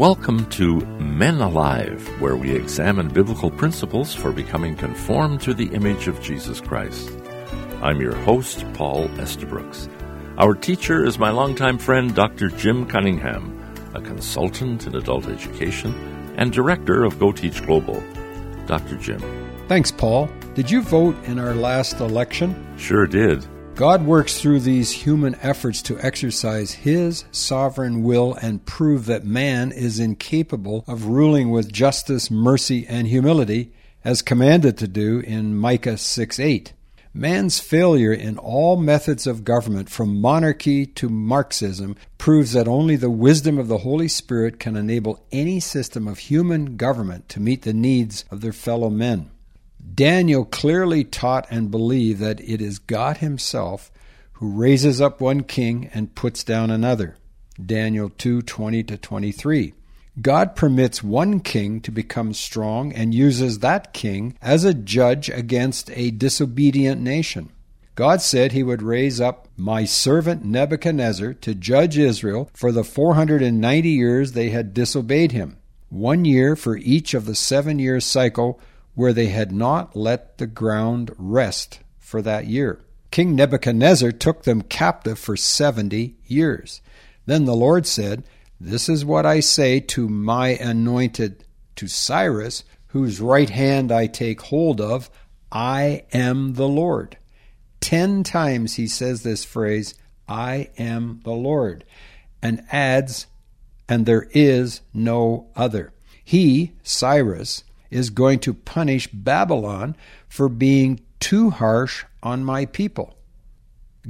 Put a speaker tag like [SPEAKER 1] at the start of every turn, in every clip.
[SPEAKER 1] Welcome to Men Alive, where we examine biblical principles for becoming conformed to the image of Jesus Christ. I'm your host, Paul Estabrooks. Our teacher is my longtime friend, Dr. Jim Cunningham, a consultant in adult education and director of Go Teach Global. Dr. Jim.
[SPEAKER 2] Thanks, Paul. Did you vote in our last election?
[SPEAKER 1] Sure did.
[SPEAKER 2] God works through these human efforts to exercise His sovereign will and prove that man is incapable of ruling with justice, mercy, and humility, as commanded to do in Micah 6 8. Man's failure in all methods of government, from monarchy to Marxism, proves that only the wisdom of the Holy Spirit can enable any system of human government to meet the needs of their fellow men. Daniel clearly taught and believed that it is God Himself who raises up one king and puts down another. Daniel 2:20 to 23. God permits one king to become strong and uses that king as a judge against a disobedient nation. God said he would raise up my servant Nebuchadnezzar to judge Israel for the 490 years they had disobeyed him, one year for each of the seven year cycle where they had not let the ground rest for that year. King Nebuchadnezzar took them captive for seventy years. Then the Lord said, This is what I say to my anointed, to Cyrus, whose right hand I take hold of. I am the Lord. Ten times he says this phrase, I am the Lord, and adds, and there is no other. He, Cyrus, is going to punish Babylon for being too harsh on my people.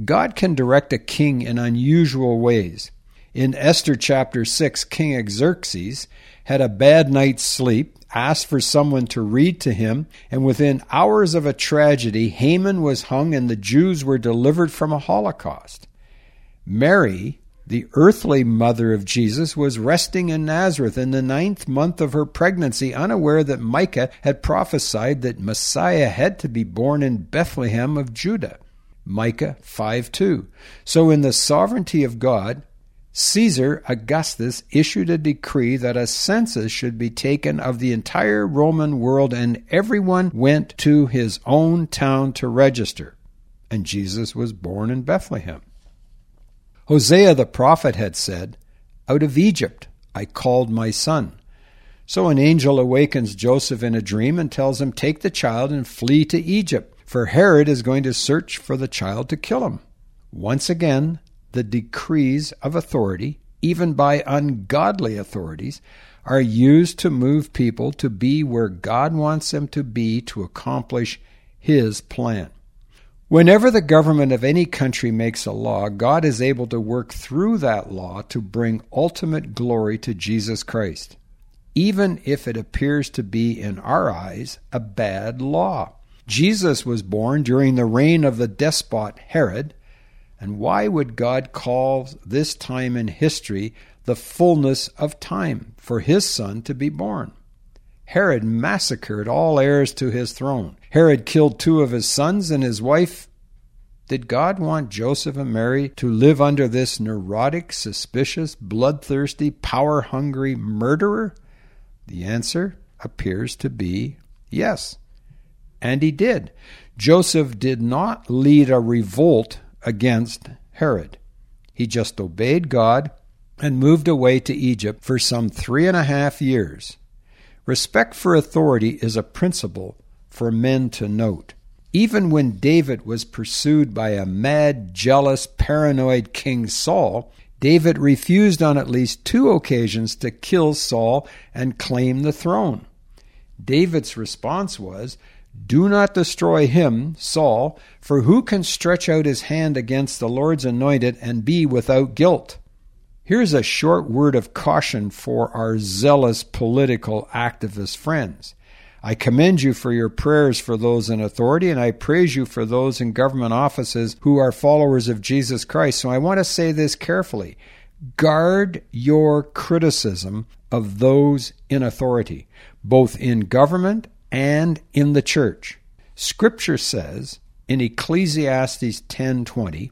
[SPEAKER 2] God can direct a king in unusual ways. In Esther chapter 6, King Xerxes had a bad night's sleep, asked for someone to read to him, and within hours of a tragedy, Haman was hung and the Jews were delivered from a Holocaust. Mary, the earthly mother of Jesus was resting in Nazareth in the ninth month of her pregnancy, unaware that Micah had prophesied that Messiah had to be born in Bethlehem of Judah. Micah 5 2. So, in the sovereignty of God, Caesar Augustus issued a decree that a census should be taken of the entire Roman world, and everyone went to his own town to register. And Jesus was born in Bethlehem. Hosea the prophet had said, Out of Egypt I called my son. So an angel awakens Joseph in a dream and tells him, Take the child and flee to Egypt, for Herod is going to search for the child to kill him. Once again, the decrees of authority, even by ungodly authorities, are used to move people to be where God wants them to be to accomplish His plan. Whenever the government of any country makes a law, God is able to work through that law to bring ultimate glory to Jesus Christ, even if it appears to be, in our eyes, a bad law. Jesus was born during the reign of the despot Herod, and why would God call this time in history the fullness of time for his son to be born? Herod massacred all heirs to his throne. Herod killed two of his sons and his wife. Did God want Joseph and Mary to live under this neurotic, suspicious, bloodthirsty, power hungry murderer? The answer appears to be yes. And he did. Joseph did not lead a revolt against Herod. He just obeyed God and moved away to Egypt for some three and a half years. Respect for authority is a principle for men to note. Even when David was pursued by a mad, jealous, paranoid King Saul, David refused on at least two occasions to kill Saul and claim the throne. David's response was, Do not destroy him, Saul, for who can stretch out his hand against the Lord's anointed and be without guilt? Here's a short word of caution for our zealous political activist friends. I commend you for your prayers for those in authority, and I praise you for those in government offices who are followers of Jesus Christ. So I want to say this carefully. Guard your criticism of those in authority, both in government and in the church. Scripture says in Ecclesiastes 10:20,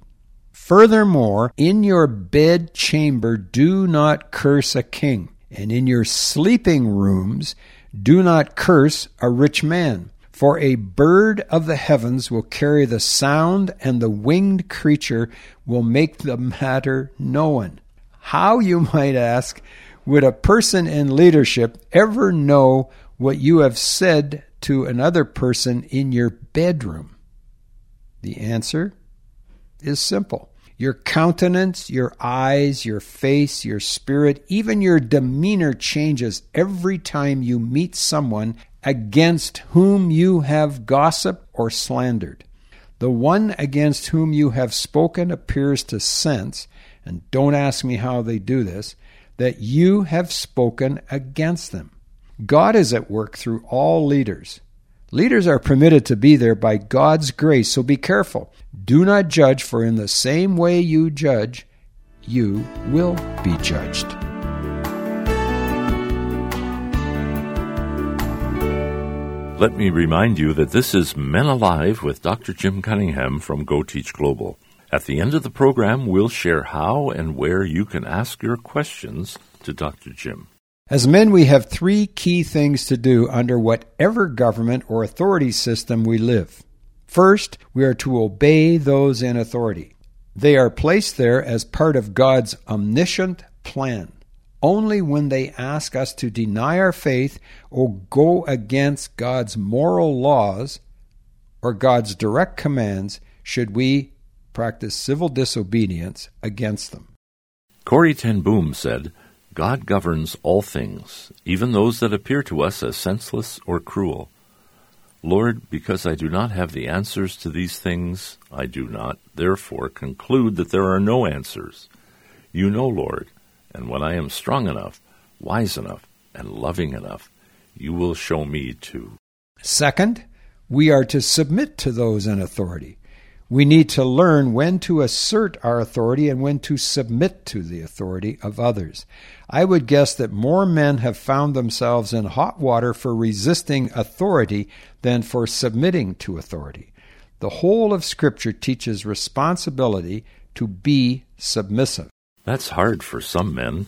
[SPEAKER 2] Furthermore, in your bed chamber do not curse a king. and in your sleeping rooms do not curse a rich man. For a bird of the heavens will carry the sound, and the winged creature will make the matter known. How, you might ask, would a person in leadership ever know what you have said to another person in your bedroom? The answer is simple. Your countenance, your eyes, your face, your spirit, even your demeanor changes every time you meet someone against whom you have gossiped or slandered. The one against whom you have spoken appears to sense, and don't ask me how they do this, that you have spoken against them. God is at work through all leaders. Leaders are permitted to be there by God's grace, so be careful. Do not judge, for in the same way you judge, you will be judged.
[SPEAKER 1] Let me remind you that this is Men Alive with Dr. Jim Cunningham from Go Teach Global. At the end of the program, we'll share how and where you can ask your questions to Dr. Jim.
[SPEAKER 2] As men, we have three key things to do under whatever government or authority system we live. First, we are to obey those in authority. They are placed there as part of God's omniscient plan. Only when they ask us to deny our faith or go against God's moral laws or God's direct commands should we practice civil disobedience against them.
[SPEAKER 1] Corrie ten Boom said, God governs all things, even those that appear to us as senseless or cruel. Lord, because I do not have the answers to these things, I do not, therefore, conclude that there are no answers. You know, Lord, and when I am strong enough, wise enough, and loving enough, you will show me too.
[SPEAKER 2] Second, we are to submit to those in authority. We need to learn when to assert our authority and when to submit to the authority of others. I would guess that more men have found themselves in hot water for resisting authority than for submitting to authority. The whole of Scripture teaches responsibility to be submissive.
[SPEAKER 1] That's hard for some men.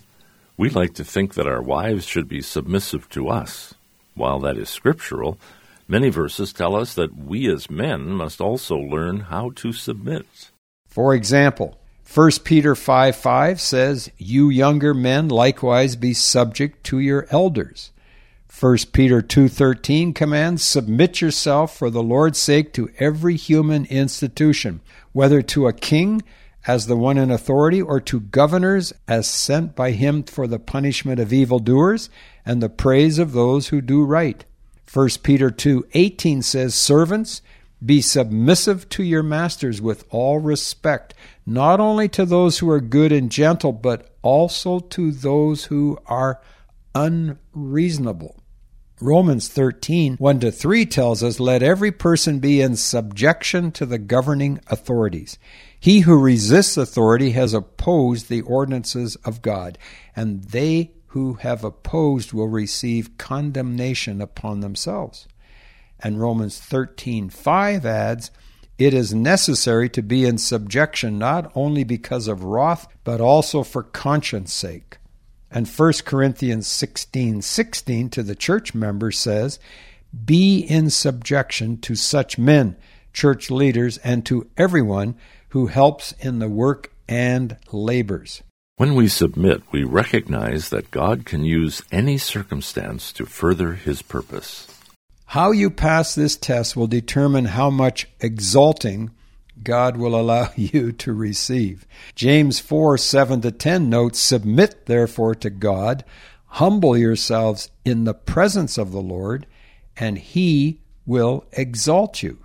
[SPEAKER 1] We like to think that our wives should be submissive to us. While that is scriptural, Many verses tell us that we as men must also learn how to submit.
[SPEAKER 2] For example, 1 Peter 5 5 says, You younger men likewise be subject to your elders. 1 Peter 2:13 commands submit yourself for the Lord's sake to every human institution whether to a king as the one in authority or to governors as sent by him for the punishment of evildoers and the praise of those who do right 1 Peter 2:18 says, "Servants, be submissive to your masters with all respect, not only to those who are good and gentle, but also to those who are unreasonable." Romans 13, 1 to 3 tells us, Let every person be in subjection to the governing authorities. He who resists authority has opposed the ordinances of God, and they who have opposed will receive condemnation upon themselves. And Romans 13:5 adds, it is necessary to be in subjection not only because of wrath, but also for conscience sake. And 1 Corinthians 16:16 16 to the church members says, "Be in subjection to such men, church leaders, and to everyone who helps in the work and labors."
[SPEAKER 1] When we submit, we recognize that God can use any circumstance to further His purpose.
[SPEAKER 2] How you pass this test will determine how much exalting God will allow you to receive. James 4 7 to 10 notes, Submit therefore to God, humble yourselves in the presence of the Lord, and He will exalt you.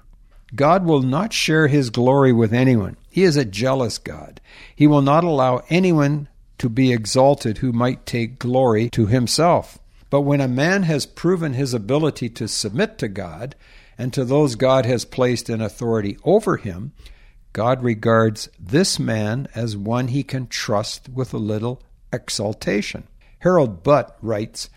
[SPEAKER 2] God will not share his glory with anyone. He is a jealous God. He will not allow anyone to be exalted who might take glory to himself. But when a man has proven his ability to submit to God and to those God has placed in authority over him, God regards this man as one he can trust with a little exaltation. Harold Butt writes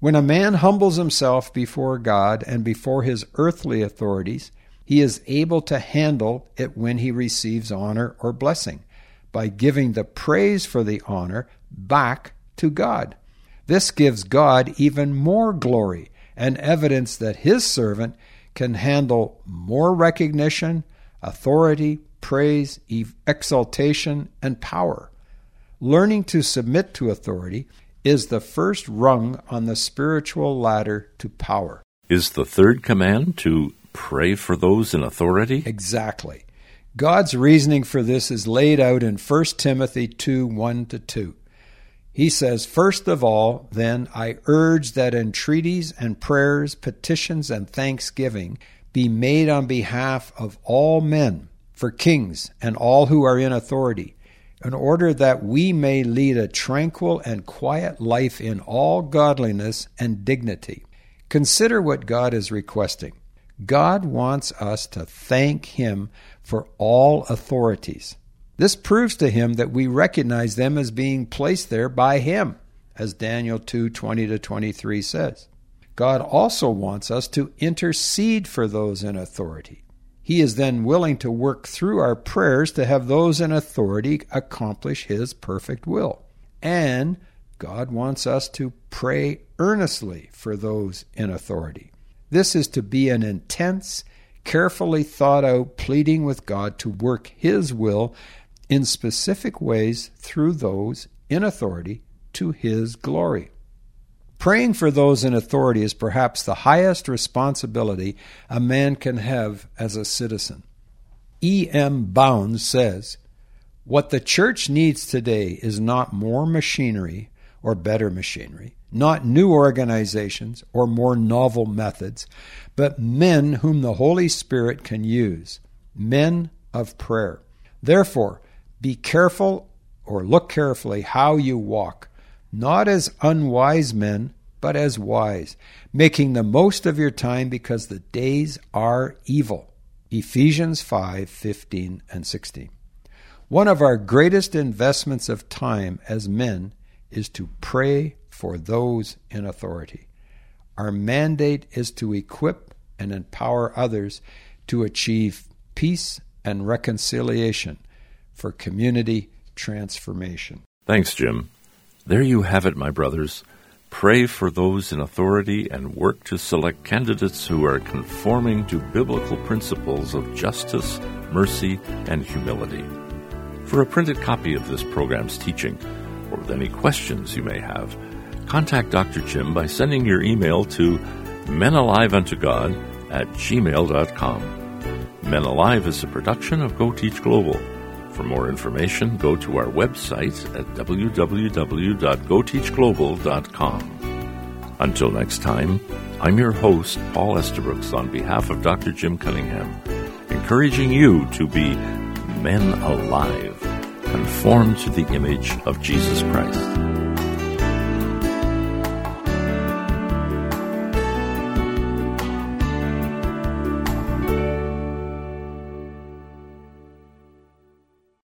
[SPEAKER 2] When a man humbles himself before God and before his earthly authorities, he is able to handle it when he receives honor or blessing by giving the praise for the honor back to God. This gives God even more glory and evidence that his servant can handle more recognition, authority, praise, exaltation, and power. Learning to submit to authority is the first rung on the spiritual ladder to power.
[SPEAKER 1] Is the third command to pray for those in authority?
[SPEAKER 2] Exactly. God's reasoning for this is laid out in 1 Timothy 2 1 to 2. He says, First of all, then, I urge that entreaties and prayers, petitions and thanksgiving be made on behalf of all men, for kings and all who are in authority, in order that we may lead a tranquil and quiet life in all godliness and dignity. Consider what God is requesting. God wants us to thank Him for all authorities. This proves to him that we recognize them as being placed there by him, as Daniel 2 20 to 23 says. God also wants us to intercede for those in authority. He is then willing to work through our prayers to have those in authority accomplish His perfect will. And God wants us to pray earnestly for those in authority. This is to be an intense, carefully thought out pleading with God to work His will in specific ways through those in authority to His glory. Praying for those in authority is perhaps the highest responsibility a man can have as a citizen. E. M. Bounds says, What the church needs today is not more machinery or better machinery, not new organizations or more novel methods, but men whom the Holy Spirit can use, men of prayer. Therefore, be careful or look carefully how you walk, not as unwise men, but as wise, making the most of your time because the days are evil. Ephesians 5 15 and 16. One of our greatest investments of time as men is to pray for those in authority. Our mandate is to equip and empower others to achieve peace and reconciliation for community transformation.
[SPEAKER 1] Thanks, Jim. There you have it, my brothers. Pray for those in authority and work to select candidates who are conforming to biblical principles of justice, mercy, and humility. For a printed copy of this program's teaching, or with any questions you may have, contact Dr. Jim by sending your email to menaliveuntogod at gmail.com. Men Alive is a production of Go Teach Global. For more information, go to our website at www.goteachglobal.com. Until next time, I'm your host, Paul Estabrooks, on behalf of Dr. Jim Cunningham, encouraging you to be men alive, conformed to the image of Jesus Christ.